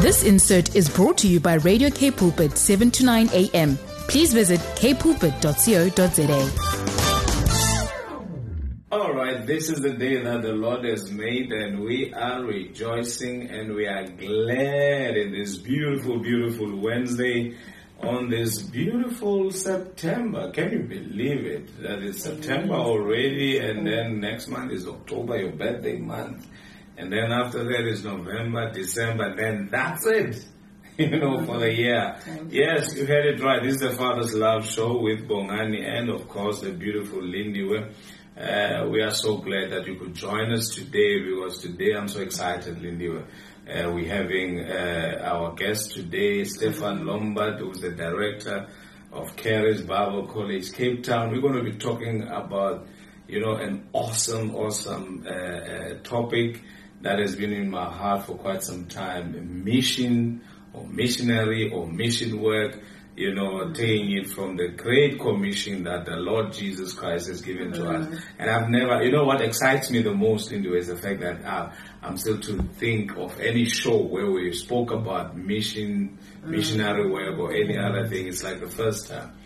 This insert is brought to you by Radio K Pulpit 7 to 9 a.m. Please visit kpulpit.co.za. All right, this is the day that the Lord has made, and we are rejoicing and we are glad in this beautiful, beautiful Wednesday on this beautiful September. Can you believe it? That it's September already, and then next month is October, your birthday month. And then after that is November, December, then that's it. You know, for the year. Yes, you heard it right. This is the Father's Love Show with Bongani and, of course, the beautiful Lindiwe. Uh, we are so glad that you could join us today because today I'm so excited, Lindiwe. Uh, we're having uh, our guest today, Stefan Lombard, who's the director of Charis Bible College, Cape Town. We're going to be talking about, you know, an awesome, awesome uh, uh, topic that has been in my heart for quite some time. Mission or missionary or mission work, you know, taking it from the great commission that the Lord Jesus Christ has given to us. And I've never, you know what excites me the most into is the fact that uh, I'm still to think of any show where we spoke about mission, missionary work or any other thing. It's like the first time.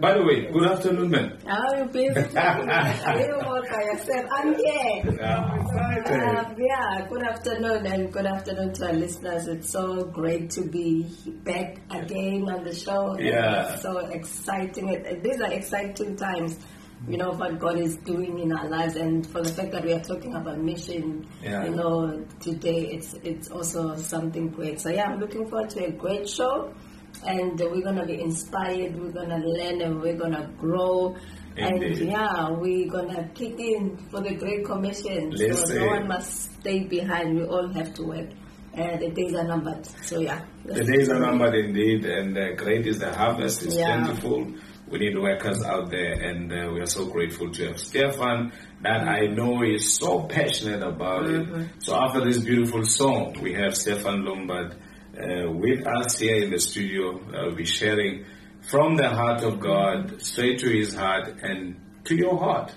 By the way, good afternoon, man. How are you been? you work by yourself. I'm here. I'm excited. Um, yeah, good afternoon and good afternoon to our listeners. It's so great to be back again on the show. Yeah. It's so exciting. It- These are exciting times. You know what God is doing in our lives, and for the fact that we are talking about mission, Yeah. you know, today it's it's also something great. So yeah, I'm looking forward to a great show, and we're gonna be inspired. We're gonna learn, and we're gonna grow. And yeah, we're gonna kick in for the Great Commission. So Listen. no one must stay behind. We all have to work. Uh, the days are numbered. So yeah. The days are numbered indeed, and uh, great is the harvest. It's Yeah. plentiful. We need workers out there, and uh, we are so grateful to have Stefan that I know is so passionate about it. So after this beautiful song, we have Stefan Lombard uh, with us here in the studio. Uh, we'll be sharing from the heart of God straight to his heart and to your heart.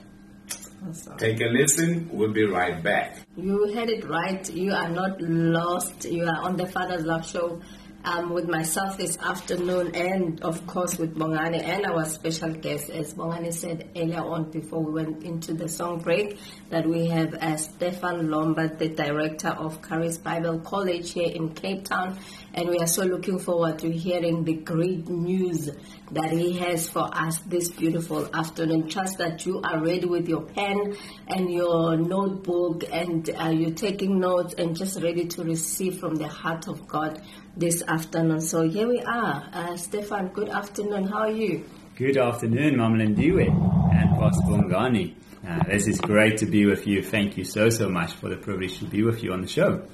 Awesome. Take a listen. We'll be right back. You heard it right. You are not lost. You are on the Father's Love Show um, with myself this afternoon, and of course with Bongani and our special guest, as Bongani said earlier on before we went into the song break, that we have uh, Stefan Lombard, the director of Charis Bible College here in Cape Town, and we are so looking forward to hearing the great news that he has for us this beautiful afternoon. Trust that you are ready with your pen and your notebook and uh, you're taking notes and just ready to receive from the heart of God this afternoon. So here we are. Uh, Stefan, good afternoon. How are you? Good afternoon, Mamlandiwe and Pastor Bongani. Uh, this is great to be with you. Thank you so, so much for the privilege to be with you on the show.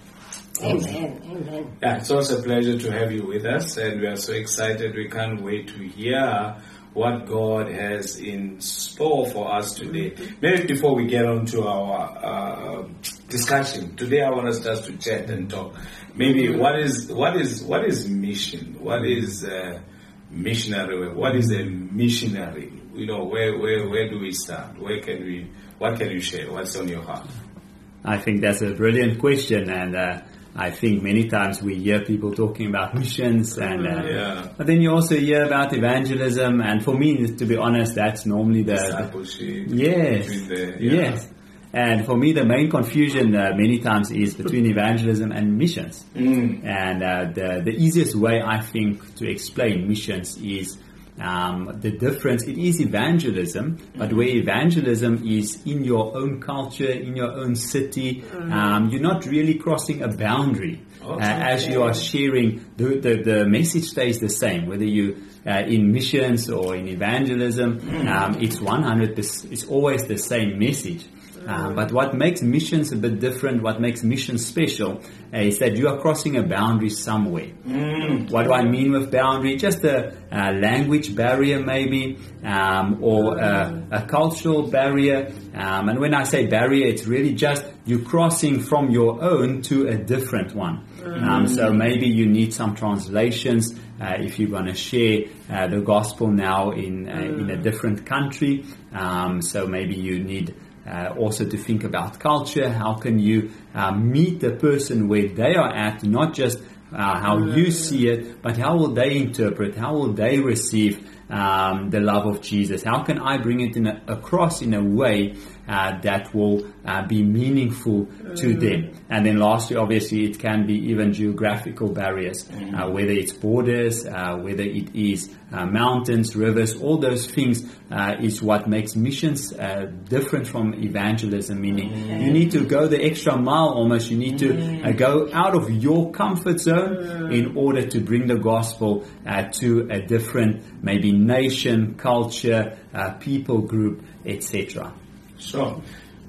Amen. Amen. Yeah, it's also a pleasure to have you with us, and we are so excited. We can't wait to hear what God has in store for us today. Maybe before we get on to our uh, discussion today, I want us just to chat and talk. Maybe what is what is what is mission? What is uh, missionary? What is a missionary? You know, where where where do we start? Where can we? What can you share? What's on your heart? I think that's a brilliant question, and uh, I think many times we hear people talking about missions, and uh, Yeah. but then you also hear about evangelism. And for me, to be honest, that's normally the, the Discipleship. Yes. the- yeah. Yes. And for me, the main confusion uh, many times is between evangelism and missions. Mm. And uh, the, the easiest way, I think, to explain missions is um, the difference. It is evangelism, but where evangelism is in your own culture, in your own city, um, you're not really crossing a boundary. Uh, as you are sharing, the, the, the message stays the same, whether you uh, in missions or in evangelism, um, it's 100%, it's always the same message. Uh, but what makes missions a bit different, what makes missions special, uh, is that you are crossing a boundary somewhere. What do I mean with boundary? Just a, a language barrier, maybe, um, or a, a cultural barrier. Um, and when I say barrier, it's really just you crossing from your own to a different one. Um, so maybe you need some translations uh, if you're going to share uh, the gospel now in uh, in a different country. Um, so maybe you need uh, also to think about culture. How can you uh, meet the person where they are at, not just uh, how you see it, but how will they interpret? How will they receive um, the love of Jesus? How can I bring it in a, across in a way uh, that will uh, be meaningful to them? And then lastly, obviously, it can be even geographical barriers, uh, whether it's borders, uh, whether it is uh, mountains, rivers, all those things uh, is what makes missions uh, different from evangelism. Meaning, you need to go the extra mile almost. You need to uh, go out of your comfort zone in order to bring the gospel uh, to a different, maybe nation, culture, uh, people group, etc. Sure.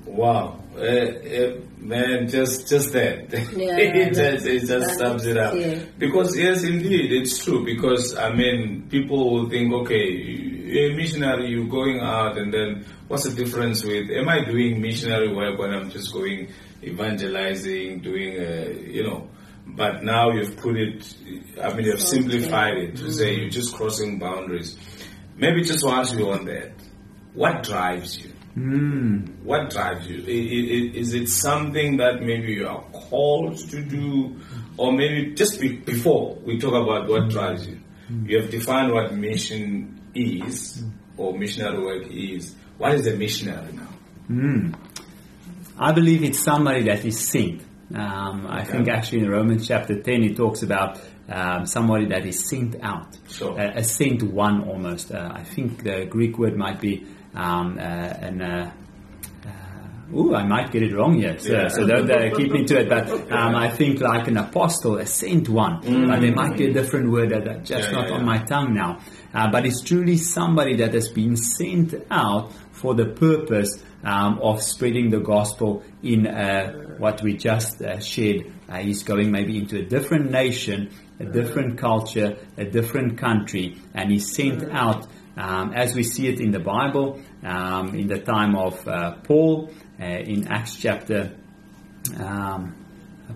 Wow. Uh, uh, man, just just that. Yeah, it just, it just sums it up. it. Because yes, indeed, it's true. Because I mean, people will think, okay, you're a missionary, you're going out, and then what's the difference with? Am I doing missionary work when I'm just going evangelizing, doing, uh, you know? But now you've put it. I mean, you've simplified it to say you're just crossing boundaries. Maybe just to ask you on that, what drives you? What drives you? Is it something that maybe you are called to do, or maybe just be, before we talk about what drives you? You have defined what mission is, or missionary work is. What is a missionary now? I believe it's somebody that is sent. Um, I Okay. think actually in Romans chapter 10 it talks about um, somebody that is sent out. Sure. A, a sent one almost. Uh, I think the Greek word might be um, uh, an. Uh, uh, Ooh, I might get it wrong yet. so, Yeah. so don't uh, keep me to it. But um, I think like an apostle, a sent one. But there might be a different word that, just Mm. Yeah, not yeah, on my tongue now. Uh, but it's truly somebody that has been sent out for the purpose um, of spreading the gospel in uh, what we just uh, shared. Uh, he's going maybe into a different nation, a different culture, a different country, and he's sent out um, as we see it in the Bible, um, in the time of uh, Paul, uh, in Acts chapter. Um,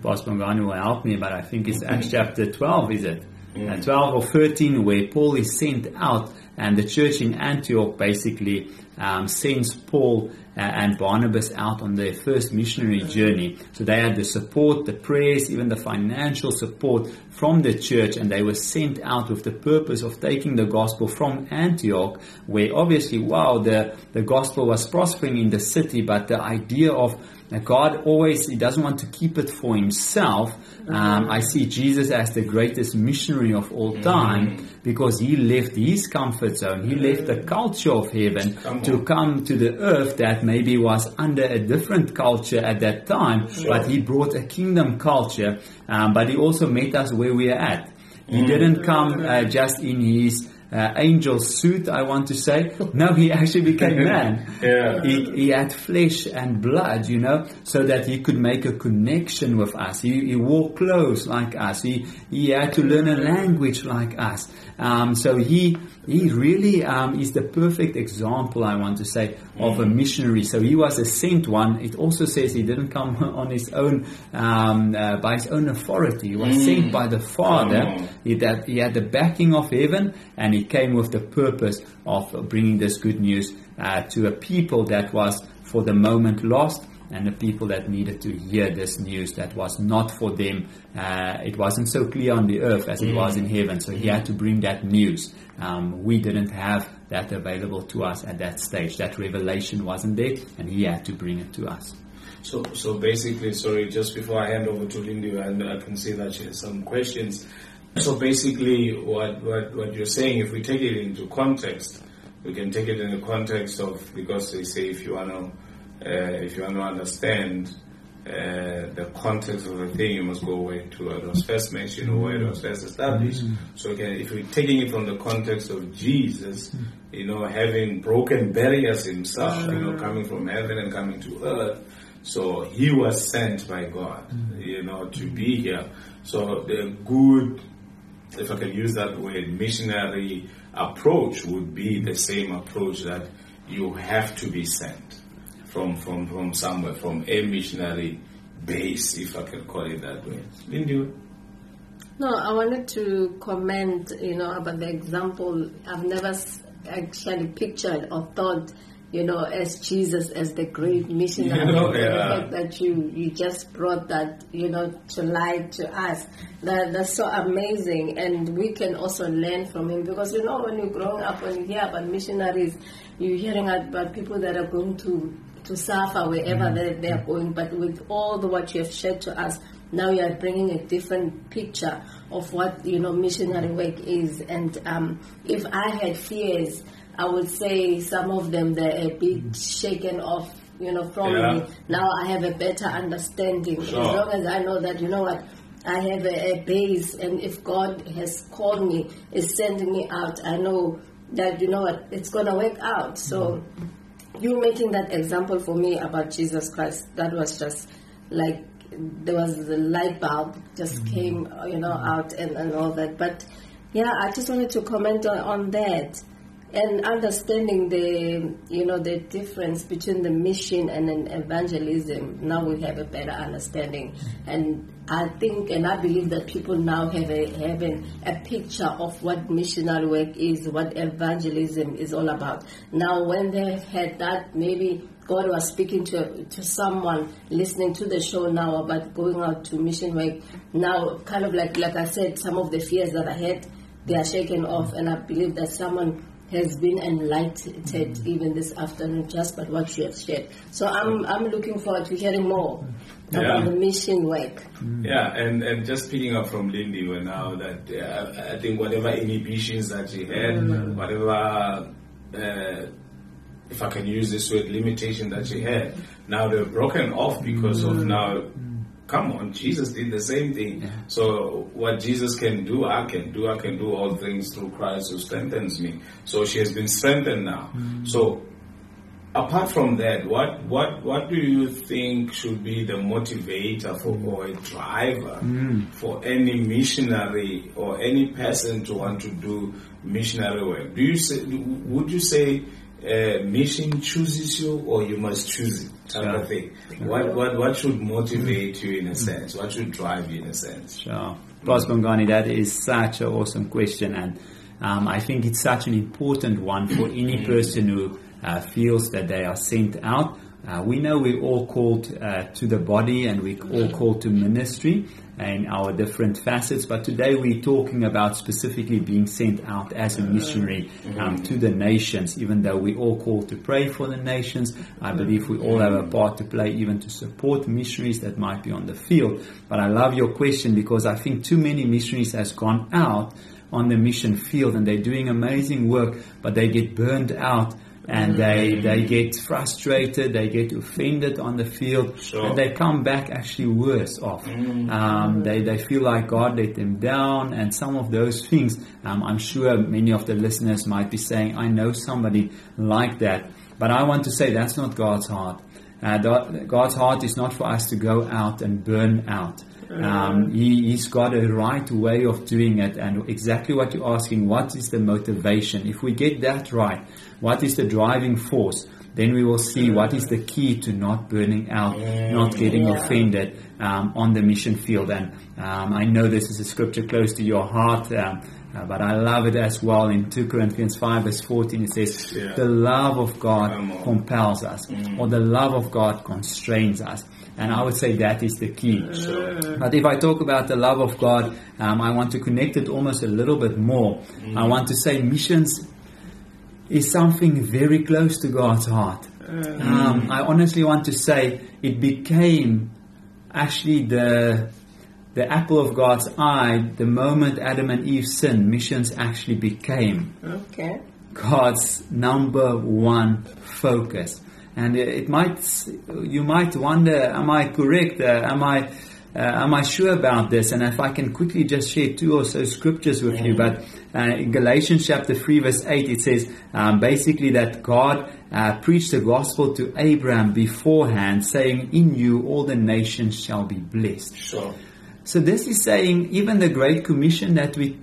Pastor Bongani will help me, but I think it's Acts chapter 12, is it? Uh, 12 or 13, where Paul is sent out, and the church in Antioch basically um, sends Paul Uh, and Barnabas out on their first missionary journey. So they had the support, the prayers, even the financial support from the church, and they were sent out with the purpose of taking the gospel from Antioch, where obviously, wow, the, the gospel was prospering in the city, but the idea of uh, God always, He doesn't want to keep it for Himself. Um, I see Jesus as the greatest missionary of all time because He left His comfort zone. He left the culture of heaven Come to come to the earth that maybe was under a different culture at that time, but He brought a kingdom culture. Um, but He also met us where we are at. He didn't come uh, just in His uh, angel suit, I want to say. No, he actually became man. Yeah. He, he had flesh and blood, you know, so that he could make a connection with us. He, he wore clothes like us. He, he had to learn a language like us. Um, so he, he really um, is the perfect example, I want to say, of a missionary. So he was a sent one. It also says he didn't come on his own, um, uh, by his own authority. He was sent by the Father. Come. He, that he had the backing of heaven and he came with the purpose of bringing this good news uh, to a people that was for the moment lost and the people that needed to hear this news that was not for them. Uh, it wasn't so clear on the earth as it was in heaven, so he had to bring that news. Um, we didn't have that available to us at that stage. That revelation wasn't there, and he had to bring it to us. So, so basically, sorry, just before I hand over to Lindy, and I can see that she has some questions. So basically, what, what, what you're saying, if we take it into context, we can take it in the context of because they say if you want to, uh, if you want to understand uh, the context of the thing, you must go away to what was first mentioned or where it was first established. So again, if we're taking it from the context of Jesus, you know, having broken barriers himself, you know, coming from heaven and coming to earth, so he was sent by God, you know, to be here. So the good, if I can use that word, missionary approach would be the same approach that you have to be sent from from from somewhere, from a missionary base, if I can call it that way. Lindy, No, I wanted to comment, you know, about the example. I've never actually pictured or thought you know, as Jesus as the great missionary. You know, yeah. The fact that you you just brought that, you know, to light to us. That that's so amazing, and we can also learn from him because you know when you're growing up and you hear about missionaries, you're hearing about people that are going to to suffer wherever they, they are going. But with all the what you have shared to us, now you are bringing a different picture of what you know missionary work is. And um, if I had fears, I would say some of them they're a bit shaken off. You know, from Yeah. me. Now I have a better understanding. Sure. As long as I know that, you know what, I have a, a base, and if God has called me, is sending me out, I know that, you know what, it's going to work out. So, you making that example for me about Jesus Christ, that was just like, there was the light bulb just came, uh, you know, out and, and all that. But yeah, I just wanted to comment on, on that and understanding the you know the difference between the mission and an evangelism. Now we have a better understanding. And i think and i believe that people now have a have an, a picture of what missionary work is what evangelism is all about. Now when they had that maybe God was speaking to to someone listening to the show now about going out to mission work. Now, kind of like like I said, some of the fears that I had, they are shaken off, and I believe that someone has been enlightened even this afternoon just by what you have shared. So I'm I'm looking forward to hearing more about Yeah. the mission work. Yeah, and, and just picking up from Lindy when now that uh, I think whatever inhibitions that she had, whatever, uh, if I can use this word, limitation that she had, now they're broken off because of now. Come on, Jesus did the same thing. So what Jesus can do, I can do. I can do all things through Christ who strengthens me. So she has been strengthened now. Mm. So apart from that, what what what do you think should be the motivator for mm. or a driver mm. for any missionary or any person to want to do missionary work? Do you say, would you say uh, mission chooses you or you must choose it? Type of thing. What what what should motivate you in a sense? What should drive you in a sense? Sure. Bros Bongani, that is such an awesome question, and um, I think it's such an important one for any person who uh, feels that they are sent out. Uh, we know we're all called uh, to the body and we're all called to ministry in our different facets, but today we're talking about specifically being sent out as a missionary um, to the nations, even though we're all called to pray for the nations. I believe we all have a part to play even to support missionaries that might be on the field. But I love your question because I think too many missionaries has gone out on the mission field and they're doing amazing work, but they get burned out and they, they get frustrated, they get offended on the field, Sure. and they come back actually worse off. Um, they, they feel like God let them down, and some of those things, um, I'm sure many of the listeners might be saying, I know somebody like that. But I want to say that's not God's heart. Uh, God's heart is not for us to go out and burn out. Um, he, he's got a right way of doing it, and exactly what you're asking, what is the motivation? If we get that right, what is the driving force? Then we will see what is the key to not burning out, not getting Yeah. offended um, on the mission field. And um, I know this is a scripture close to your heart, um, uh, but I love it as well. In 2 Corinthians 5 verse 14 it says, Yeah. the love of God compels us, or the love of God constrains us. And I would say that is the key. But if I talk about the love of God, um, I want to connect it almost a little bit more. I want to say missions is something very close to God's heart. Um, I honestly want to say it became actually the the apple of God's eye the moment Adam and Eve sinned. Missions actually became Okay. God's number one focus. And it it might, you might wonder, am I correct? Uh, am I, uh, am I sure about this? And if I can quickly just share two or so scriptures with you, but uh, in Galatians chapter 3 verse 8 it says um, basically that God uh, preached the gospel to Abraham beforehand saying, in you all the nations shall be blessed. Sure. So this is saying even the Great Commission that we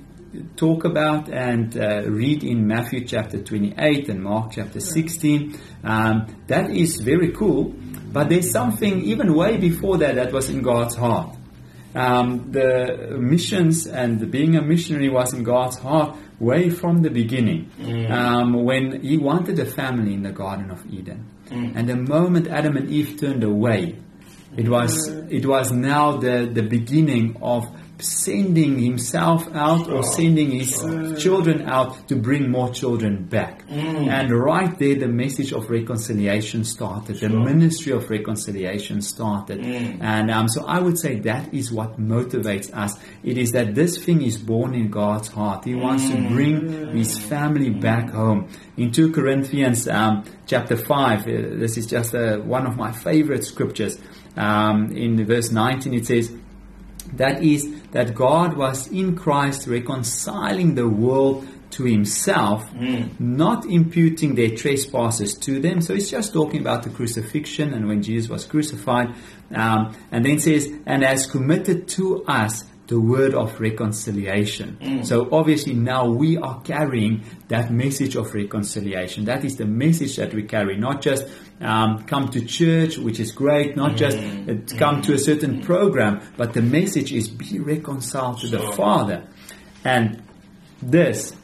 talk about and uh, read in Matthew chapter 28 and Mark chapter 16, um, that is very cool. But there's something even way before that that was in God's heart. Um, the missions and the being a missionary was in God's heart way from the beginning um, when He wanted a family in the Garden of Eden. And the moment Adam and Eve turned away, it was it was now the, the beginning of sending himself out or sending his children out to bring more children back. And right there the message of reconciliation started. The ministry of reconciliation started. And um, so I would say that is what motivates us. It is that this thing is born in God's heart. He wants to bring his family back home. In 2 Corinthians um, chapter 5, uh, this is just uh, one of my favorite scriptures. Um, in verse 19 it says, that is, that God was in Christ reconciling the world to himself, not imputing their trespasses to them. So it's just talking about the crucifixion and when Jesus was crucified. Um, and then says, and has committed to us the word of reconciliation. So obviously now we are carrying that message of reconciliation. That is the message that we carry, not just um, come to church, which is great, not just uh, come to a certain program, but the message is be reconciled to the Father. And this,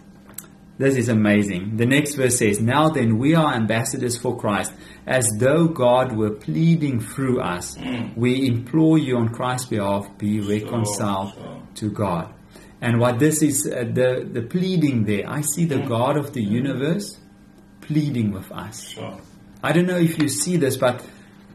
this is amazing. The next verse says, Now then we are ambassadors for Christ, as though God were pleading through us. Mm. We implore you on Christ's behalf, be reconciled to God. And what this is, uh, the, the pleading there, I see the mm. God of the universe pleading with us. I don't know if you see this, but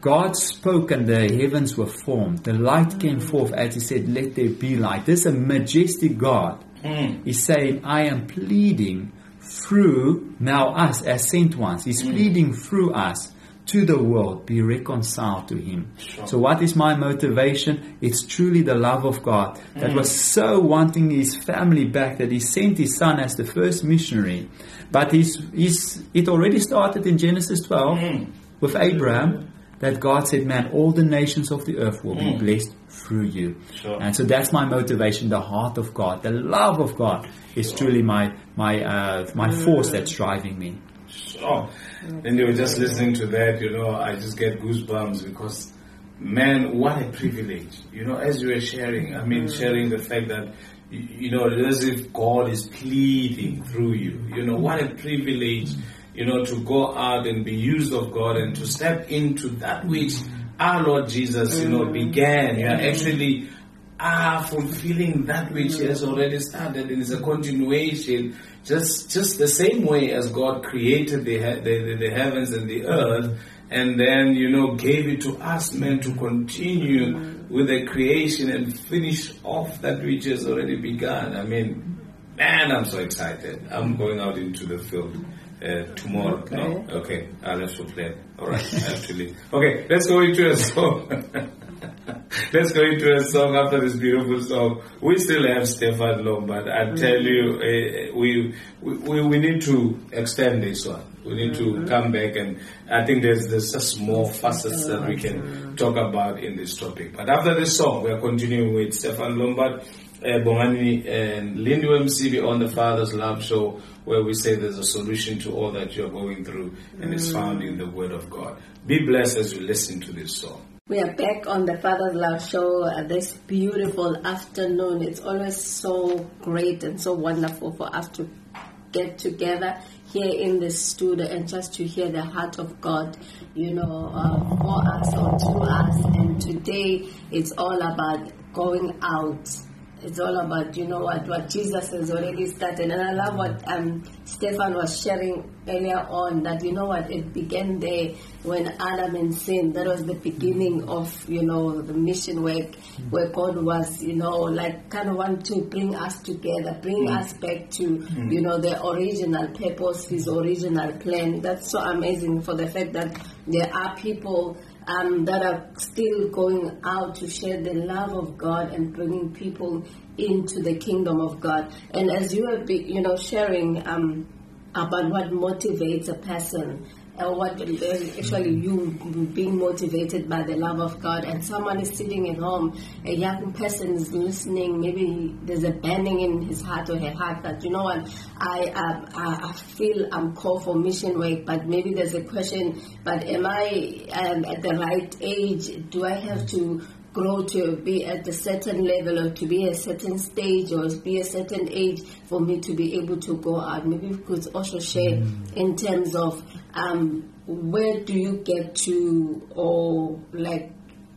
God spoke and the heavens were formed. The light came mm. forth as He said, Let there be light. This is a majestic God. Mm. He's saying, I am pleading through now us as sent ones. He's mm. pleading through us to the world, be reconciled to Him. So, what is my motivation? It's truly the love of God that mm. was so wanting His family back that He sent His Son as the first missionary. But he's, he's, it already started in Genesis 12 with Abraham that God said, Man, all the nations of the earth will be mm. blessed through you. Sure. And so that's my motivation, the heart of God, the love of God is truly my, my, uh, my mm. force that's driving me. Oh, and you were just listening to that, you know, I just get goosebumps because, man, what a privilege. You know, as you were sharing, I mean, mm. sharing the fact that, you, you know, as if God is pleading through you. You know, what a privilege, you know, to go out and be used of God and to step into that which our Lord Jesus, you know, mm. began. You are mm. actually are fulfilling that which He has already started and it's a continuation just just the same way as God created the, the, the, the heavens and the earth and then you know gave it to us men to continue mm. with the creation and finish off that which has already begun. I mean man I'm so excited. I'm going out into the field uh, tomorrow no? Okay. I'll have to play. All right. I have to leave okay let's go into a song. Let's go into a song after this beautiful song. We still have Stefan Lombard. I mm-hmm. tell you, uh, we, we we need to extend this one. We need to mm-hmm. come back, and I think there's there's just more facets that we can mm-hmm. talk about in this topic. But after this song, we are continuing with Stefan Lombard, uh, Bongani, and Lindy MCB on the Father's Love Show, where we say there's a solution to all that you're going through, and it's found in the Word of God. Be blessed as you listen to this song. We are back on the Father's Love Show uh, this beautiful afternoon. It's always so great and so wonderful for us to get together here in the studio and just to hear the heart of God, you know, uh, for us or to us. And today it's all about going out. It's all about, you know what, what Jesus has already started. And I love what um, Stefan was sharing earlier on that, you know what, it began there when Adam and sin. That was the beginning of, you know, the mission work where God was, you know, like kind of want to bring us together, bring us back to, you know, the original purpose, His original plan. That's so amazing for the fact that there are people um, that are still going out to share the love of God and bringing people into the kingdom of God. And as you have been, you know, sharing um, about what motivates a person, or what actually you being motivated by the love of God, and someone is sitting at home, a young person is listening. Maybe there's a burning in his heart or her heart that you know what, I I I feel I'm called for mission work, but maybe there's a question. But am I um, at the right age? Do I have to grow to be at a certain level or to be a certain stage or be a certain age for me to be able to go out. Maybe you could also share Mm. in terms of um, where do you get to or like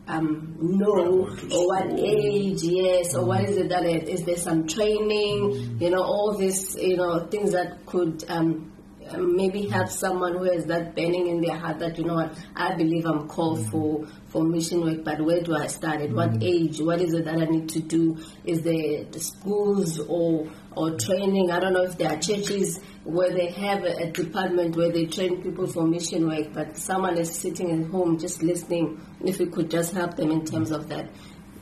um, know or what age, yes, or what Mm. it that is is there some training, you know, all this, you know, things that could um, maybe help someone who has that burning in their heart that you know what I believe I'm called Mm. for for mission work, but where do I start? At what age? What is it that I need to do? Is there the schools or or training? I don't know if there are churches where they have a, a department where they train people for mission work, but someone is sitting at home just listening. If we could just help them in terms of that.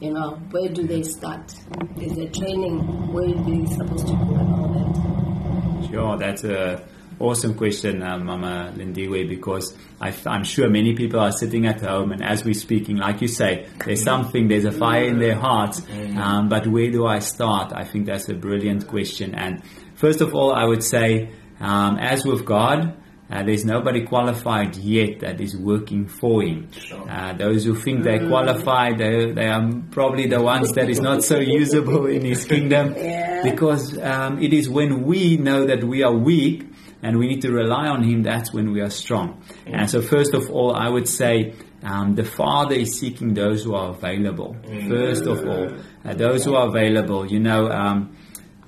You know, where do they start? Is there training? Where are they supposed to go and all that? Sure, that's a awesome question, uh, Mama Lindiwe, because I, am sure many people are sitting at home and as we're speaking, like you say, there's something, there's a fire in their hearts, um, but where do I start? I think that's a brilliant question. And first of all, I would say, um, as with God, uh, there's nobody qualified yet that is working for him. Uh, those who think they're qualified, they, they are probably the ones that is not so usable in his kingdom. Yeah. Because um, it is when we know that we are weak and we need to rely on him, that's when we are strong. And so first of all, I would say um, the Father is seeking those who are available. First of all, uh, those who are available. You know, um,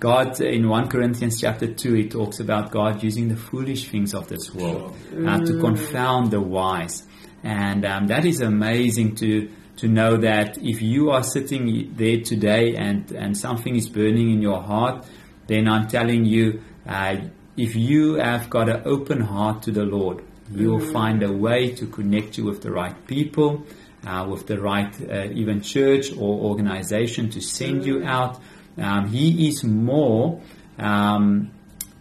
God in 1 Corinthians chapter 2, he talks about God using the foolish things of this world uh, to confound the wise. And um, that is amazing to, to know that if you are sitting there today and, and something is burning in your heart, then I'm telling you, uh, if you have got an open heart to the Lord, you will find a way to connect you with the right people, uh, with the right uh, even church or organization to send you out. Um, he is more um,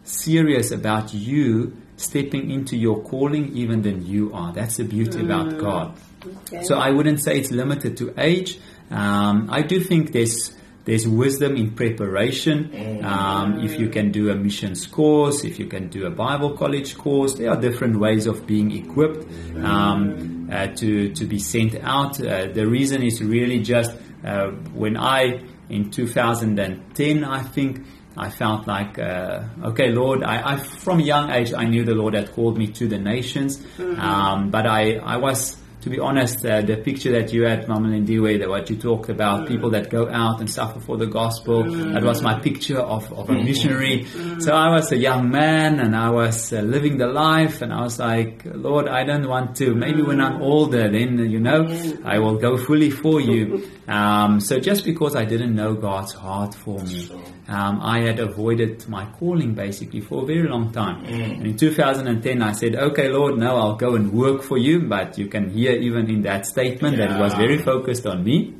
serious about you stepping into your calling even than you are. That's the beauty about God. Okay. So I wouldn't say it's limited to age. Um, I do think there's there's wisdom in preparation. Um, if you can do a missions course, if you can do a Bible college course, there are different ways of being equipped um, uh, to to be sent out. Uh, the reason is really just uh, when I in 2010, I think. I felt like, uh, okay, Lord, I, I, from a young age, I knew the Lord had called me to the nations. Um, but I, I was, to be honest, uh, the picture that you had, Mama Lindiwe, that what you talked about, people that go out and suffer for the gospel, that was my picture of, of a missionary. So I was a young man and I was uh, living the life and I was like, Lord, I don't want to. Maybe when I'm older, then, you know, I will go fully for you. Um, so just because I didn't know God's heart for me, um, I had avoided my calling basically for a very long time. And in 2010, I said, okay, Lord, now I'll go and work for you. But you can hear even in that statement that it was very focused on me.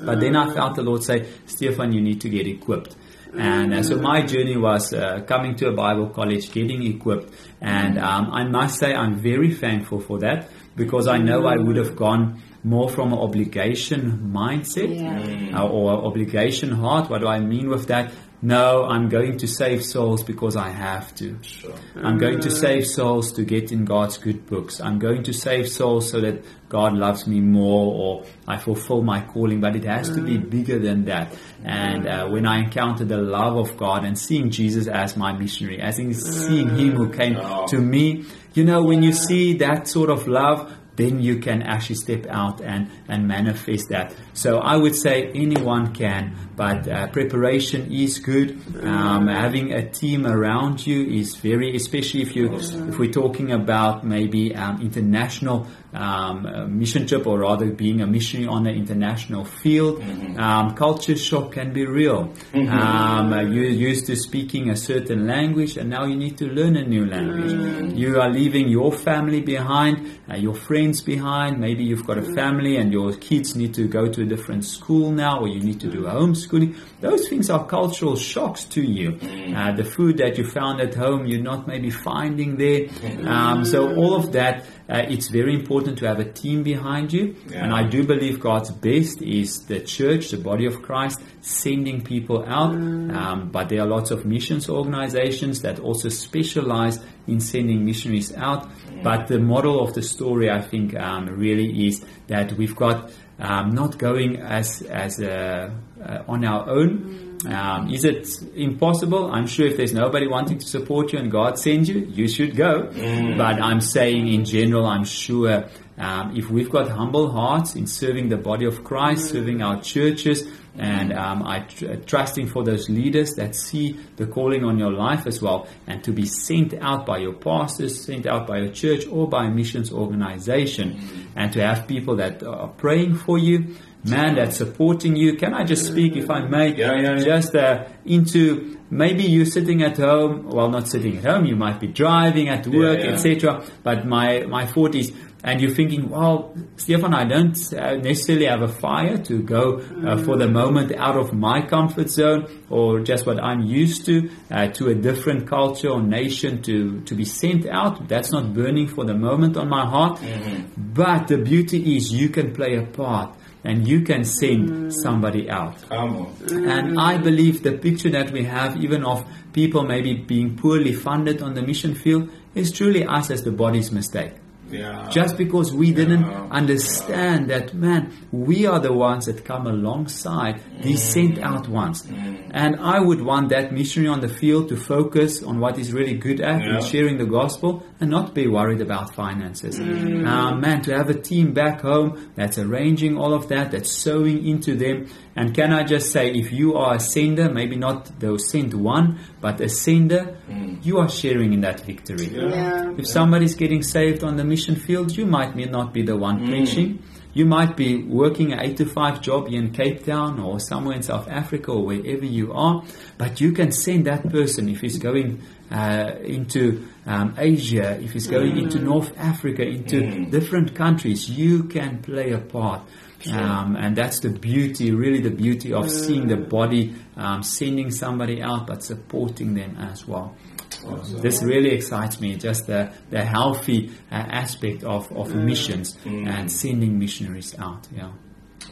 But then I felt the Lord say, Stefan, you need to get equipped. And uh, so my journey was uh, coming to a Bible college, getting equipped. And um, I must say I'm very thankful for that because I know I would have gone more from an obligation mindset Yeah. uh, or obligation heart. What do I mean with that? No, I'm going to save souls because I have to. Sure. I'm going to save souls to get in God's good books. I'm going to save souls so that God loves me more or I fulfill my calling, but it has to be bigger than that. And uh, when I encounter the love of God and seeing Jesus as my missionary, as in seeing Him who came to me, you know, when you see that sort of love, then you can actually step out and, and manifest that. So I would say anyone can, but uh, preparation is good. Um, having a team around you is very, especially if you if we're talking about maybe um, international um, uh, mission trip or rather being a missionary on an international field. Um, culture shock can be real. Um, uh, you're used to speaking a certain language and now you need to learn a new language. You are leaving your family behind, uh, your friends behind. Maybe you've got a family and your kids need to go to a different school now or you need to do homeschooling. Those things are cultural shocks to you. Uh, the food that you found at home, you're not maybe finding there. Um, so all of that, uh, it's very important to have a team behind you. Yeah. And I do believe God's best is the church, the body of Christ, sending people out. Um, but there are lots of missions organizations that also specialize in sending missionaries out. But the model of the story, I think, um, really is that we've got um, not going as as a, uh, on our own. Um, is it impossible? I'm sure if there's nobody wanting to support you and God sends you, you should go. But I'm saying in general, I'm sure um, if we've got humble hearts in serving the body of Christ, serving our churches, and um, I tr- trusting for those leaders that see the calling on your life as well, and to be sent out by your pastors, sent out by your church or by a missions organization, and to have people that are praying for you, man, that's supporting you. Can I just speak, if I may, Yeah, yeah, yeah. just uh, into maybe you're sitting at home, well, not sitting at home, you might be driving at work, etc. But my my thought is, and you're thinking, well, Stefan, I don't uh, necessarily have a fire to go uh, for the moment out of my comfort zone or just what I'm used to uh, to a different culture or nation to to be sent out. That's not burning for the moment on my heart. But the beauty is you can play a part. And you can send mm. somebody out. Come. And mm. I believe the picture that we have, even of people maybe being poorly funded on the mission field, is truly us as the body's mistake. Yeah. Just because we didn't Yeah. understand that, man, we are the ones that come alongside these mm. sent out ones. Mm. And I would want that missionary on the field to focus on what he's really good at Yeah. in sharing the gospel and not be worried about finances. Uh, man, to have a team back home that's arranging all of that, that's sowing into them. And can I just say, if you are a sender, maybe not the sent one, but a sender, you are sharing in that victory. Yeah. If somebody's getting saved on the mission field, you might be- not be the one preaching. You might be working an 8 to 5 job in Cape Town or somewhere in South Africa or wherever you are, but you can send that person if he's going uh, into um, Asia, if he's going into North Africa, into different countries, you can play a part. Um, and that's the beauty, really the beauty of seeing the body um, sending somebody out but supporting them as well. This really excites me, just the, the healthy uh, aspect of, of missions and sending missionaries out. Yeah.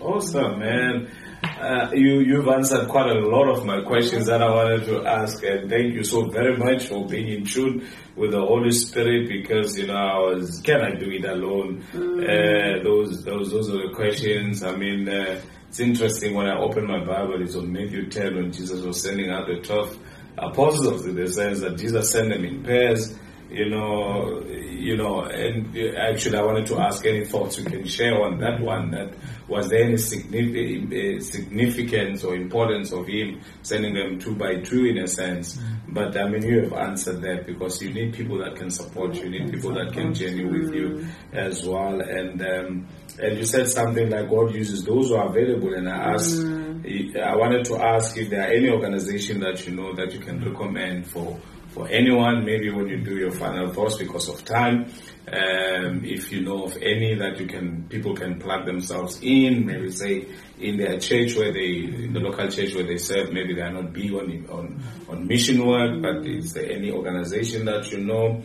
Awesome, man. Uh, you, you've answered quite a lot of my questions that I wanted to ask, and thank you so very much for being in tune with the Holy Spirit because, you know, I was, can I do it alone? Uh, those, those, those are the questions. I mean, uh, it's interesting when I open my Bible, it's on Matthew 10 when Jesus was sending out the 12 apostles in the sense that Jesus sent them in pairs you know, you know, and actually, I wanted to ask any thoughts you can share on that one. That was there any uh, significance or importance of him sending them two by two, in a sense? But I mean, you have answered that because you need people that can support you, you need people that can journey with you as well. And um, and you said something like God uses those who are available. And I asked, I wanted to ask if there are any organization that you know that you can recommend for for anyone, maybe when you do your final thoughts because of time, um, if you know of any that you can, people can plug themselves in, maybe say in their church where they, in the local church where they serve, maybe they are not big on, on, on mission work, but is there any organization that you know?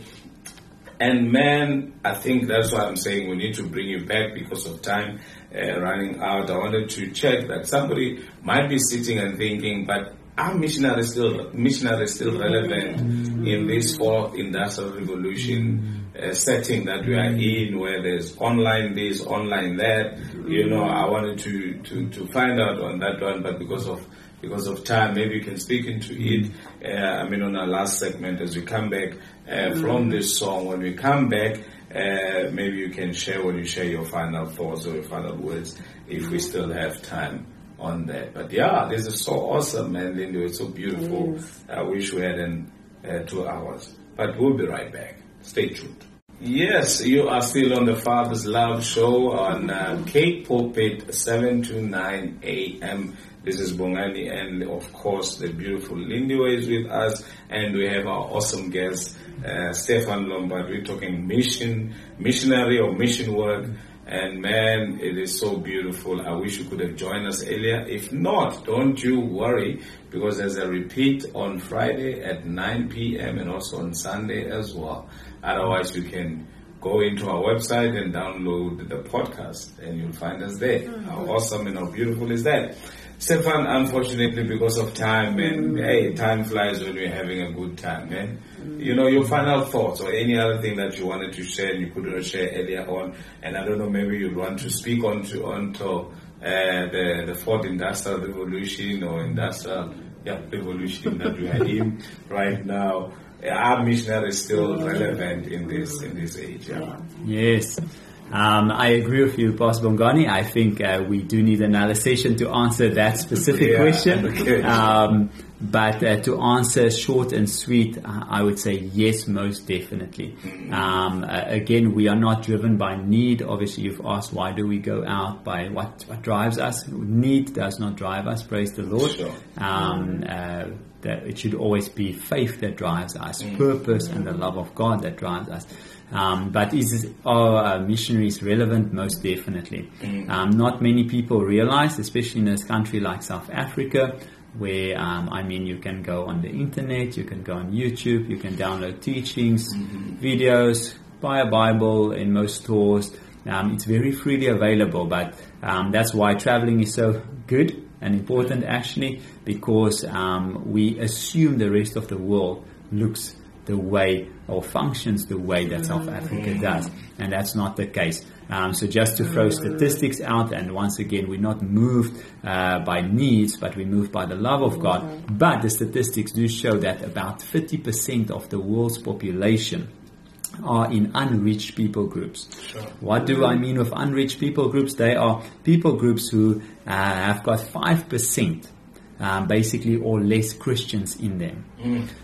And man, I think that's why I'm saying we need to bring you back because of time uh, running out. I wanted to check that somebody might be sitting and thinking, but are missionaries still missionaries still relevant in this fourth industrial revolution uh, setting that we are in, where there's online this, online that? You know, I wanted to, to, to find out on that one, but because of because of time, maybe you can speak into it. Uh, I mean, on our last segment, as we come back uh, from this song, when we come back, uh, maybe you can share when you share your final thoughts or your final words, if we still have time on that. But yeah, this is so awesome, man, Lindy. It's so beautiful. I wish we had in uh, two hours. But we'll be right back. Stay tuned. Yes, you are still on the Father's Love Show on uh, Cape Pulpit, 7 to 9 a.m. This is Bongani, and of course, the beautiful Lindiwe is with us, and we have our awesome guest, uh, Stefan Lombard. We're talking mission, missionary or mission work. And man, it is so beautiful. I wish you could have joined us earlier. If not, don't you worry because there's a repeat on Friday at 9 p.m. and also on Sunday as well. Otherwise, you can go into our website and download the podcast and you'll find us there. Mm-hmm. How awesome and how beautiful is that? Stefan, unfortunately, because of time, and mm. hey, time flies when you're having a good time, man. You know, your final thoughts or any other thing that you wanted to share and you couldn't share earlier on, and I don't know, maybe you'd want to speak on to onto uh, the the fourth industrial revolution or industrial yeah revolution that we are in right now. Our missionary is still relevant in this in this age. Yeah. Yes. Um, I agree with you, Pastor Bongani. I think uh, we do need another session to answer that specific Yeah, question. okay. Um, but uh, to answer short and sweet, I would say yes, most definitely. Um, again, we are not driven by need. Obviously, you've asked why do we go out? By what, what drives us? Need does not drive us. Praise the Lord. Sure. Um, uh, that it should always be faith that drives us, purpose and the love of God that drives us. Um, but is are uh, missionaries relevant? Most definitely. Um, not many people realize, especially in a country like South Africa, where um, I mean, you can go on the internet, you can go on YouTube, you can download teachings, videos, buy a Bible in most stores. Um, it's very freely available, but um, that's why traveling is so good and important actually, because um, we assume the rest of the world looks the way or functions the way that South Africa does, and that's not the case. Um, so just to throw statistics out, and once again, we're not moved uh, by needs, but we're moved by the love of God. But the statistics do show that about 50% of the world's population are in unreached people groups. What do I mean with unreached people groups? They are people groups who uh, have got 5% um, basically or less Christians in them.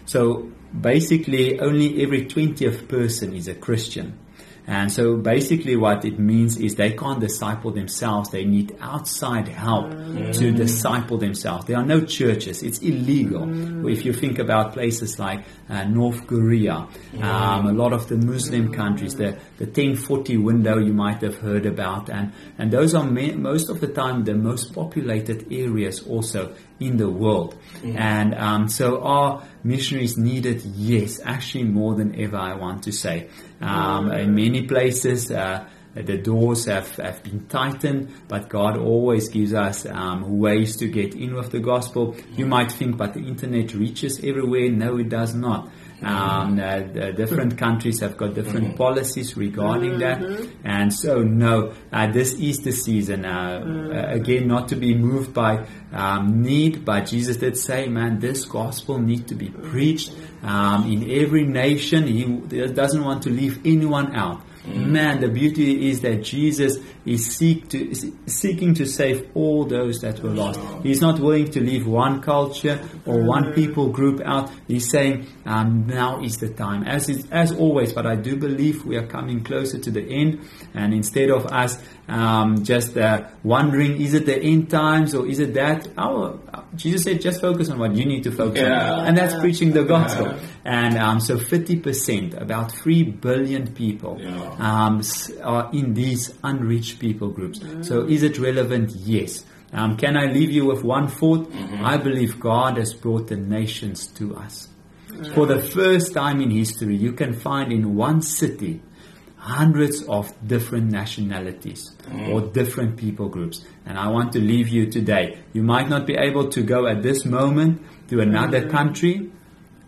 So basically only every 20th person is a Christian. And so basically what it means is they can't disciple themselves. They need outside help to disciple themselves. There are no churches. It's illegal. If you think about places like uh, North Korea, um, a lot of the Muslim countries, the, the 1040 window you might have heard about, and, and those are ma- most of the time the most populated areas also in the world. And um, so are missionaries needed? Yes, actually more than ever, I want to say. Um, in many places, uh, the doors have, have been tightened, but God always gives us um, ways to get in with the gospel. You might think, but the internet reaches everywhere. No, it does not. Um, uh, the different countries have got different policies regarding that, and so no, uh, this Easter season. Uh, uh, again, not to be moved by um, need, but Jesus did say, "Man, this gospel need to be preached um, in every nation. He doesn't want to leave anyone out." Man, the beauty is that Jesus is seek to, is seeking to save all those that were lost. He's not willing to leave one culture or one people group out. He's saying, um, now is the time. As is, as always, but I do believe we are coming closer to the end. And instead of us um, just uh, wondering, is it the end times or is it that? Our Jesus said, just focus on what you need to focus Yeah. on, and that's preaching the gospel. And um, so, 50%, about 3 billion people, Yeah. um, are in these unreached people groups. So, is it relevant? Yes. Um, can I leave you with one thought? I believe God has brought the nations to us. For the first time in history, you can find in one city hundreds of different nationalities mm. or different people groups. And I want to leave you today. You might not be able to go at this moment to another mm. country,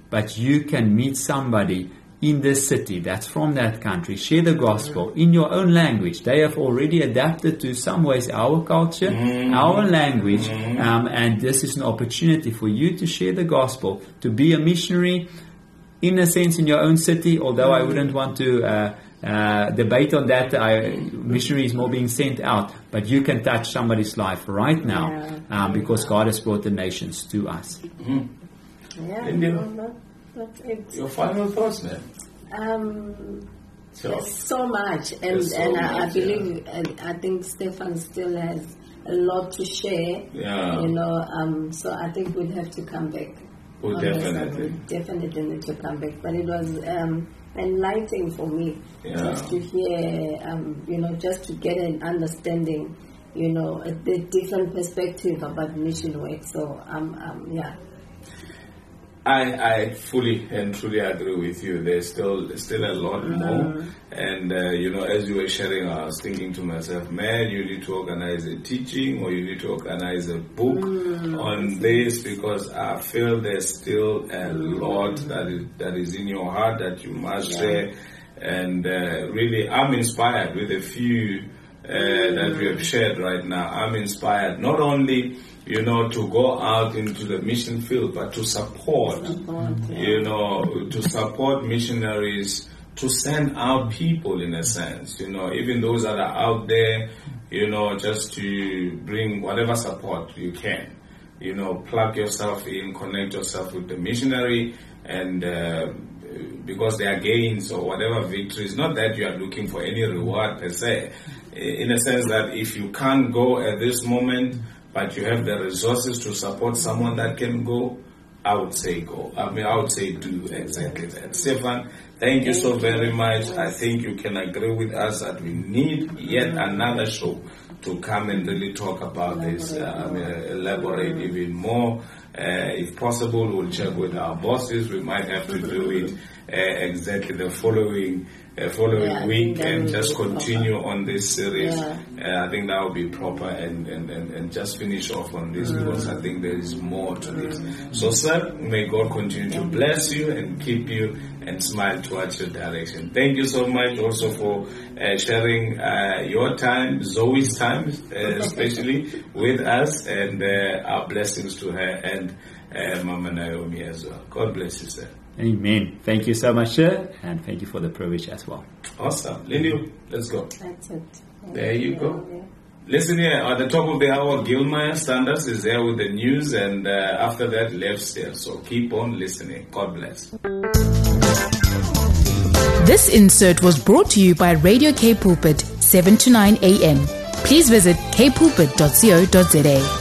but you can meet somebody in this city that's from that country, share the gospel mm. in your own language. They have already adapted to some ways our culture, our language, um, and this is an opportunity for you to share the gospel, to be a missionary, in a sense, in your own city. Although I wouldn't want to uh, uh, debate on that, I, missionary is more being sent out, but you can touch somebody's life right now um, because God has brought the nations to us. Yeah, India. no, that, that's it. Your final thoughts, man. Um, So, so much, and so and I, I believe, and I think Stefan still has a lot to share. Yeah. You know, um, so I think we'd have to come back. Oh, definitely. Definitely need to come back. But it was um, enlightening for me Yeah. just to hear, um, you know, just to get an understanding, you know, a, the different perspective about mission work. So, um, um, yeah. I, I fully and truly agree with you. There's still still a lot more, and uh, you know, as you were sharing, I was thinking to myself, man, you need to organize a teaching or you need to organize a book on this because I feel there's still a lot that is that is in your heart that you must share, and uh, really, I'm inspired with a few. Uh, that we have shared right now. I'm inspired not only, you know, to go out into the mission field, but to support, you know, to support missionaries, to send out people in a sense, you know, even those that are out there, you know, just to bring whatever support you can, you know, plug yourself in, connect yourself with the missionary, and uh, because there are gains or whatever victories, not that you are looking for any reward per se, in a sense that if you can't go at this moment, but you have the resources to support someone that can go, I would say go. I mean, I would say do exactly that. Stefan, thank you so very much. I think you can agree with us that we need yet another show to come and really talk about this, uh, I mean, elaborate even more. Uh, if possible, we'll check with our bosses. We might have to do it uh, exactly the following uh, following Yeah, week and just be proper. continue on this series. Yeah. Uh, I think that would be proper and, and, and, and just finish off on this because I think there is more to this. So, sir, may God continue to bless you and keep you and smile towards your direction. Thank you so much also for uh, sharing uh, your time, Zoe's time, uh, especially with us, and uh, our blessings to her and uh, Mama Naomi as well. God bless you, sir. Amen. Thank you so much, sir, and thank you for the privilege as well. Awesome. Lindy, let's go. That's it. There you go. Yeah. Listen here, at the top of the hour, Gilmire Standards is there with the news, and uh, after that, left stairs. So keep on listening. God bless. This insert was brought to you by Radio K Pulpit, 7 to 9 a.m. Please visit kpulpit.co.za.